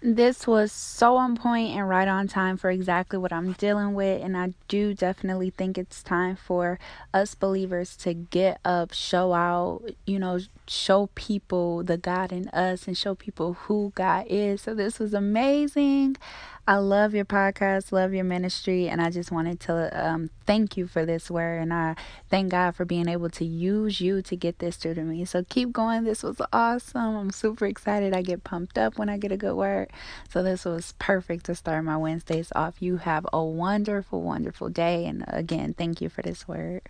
This was so on point and right on time for exactly what I'm dealing with. And I do definitely think it's time for us believers to get up, show out, you know, show people the God in us and show people who God is. So this was amazing. I love your podcast, love your ministry, and I just wanted to um, thank you for this word. And I thank God for being able to use you to get this through to me. So keep going. This was awesome. I'm super excited. I get pumped up when I get a good word. So this was perfect to start my Wednesdays off. You have a wonderful, wonderful day. And again, thank you for this word.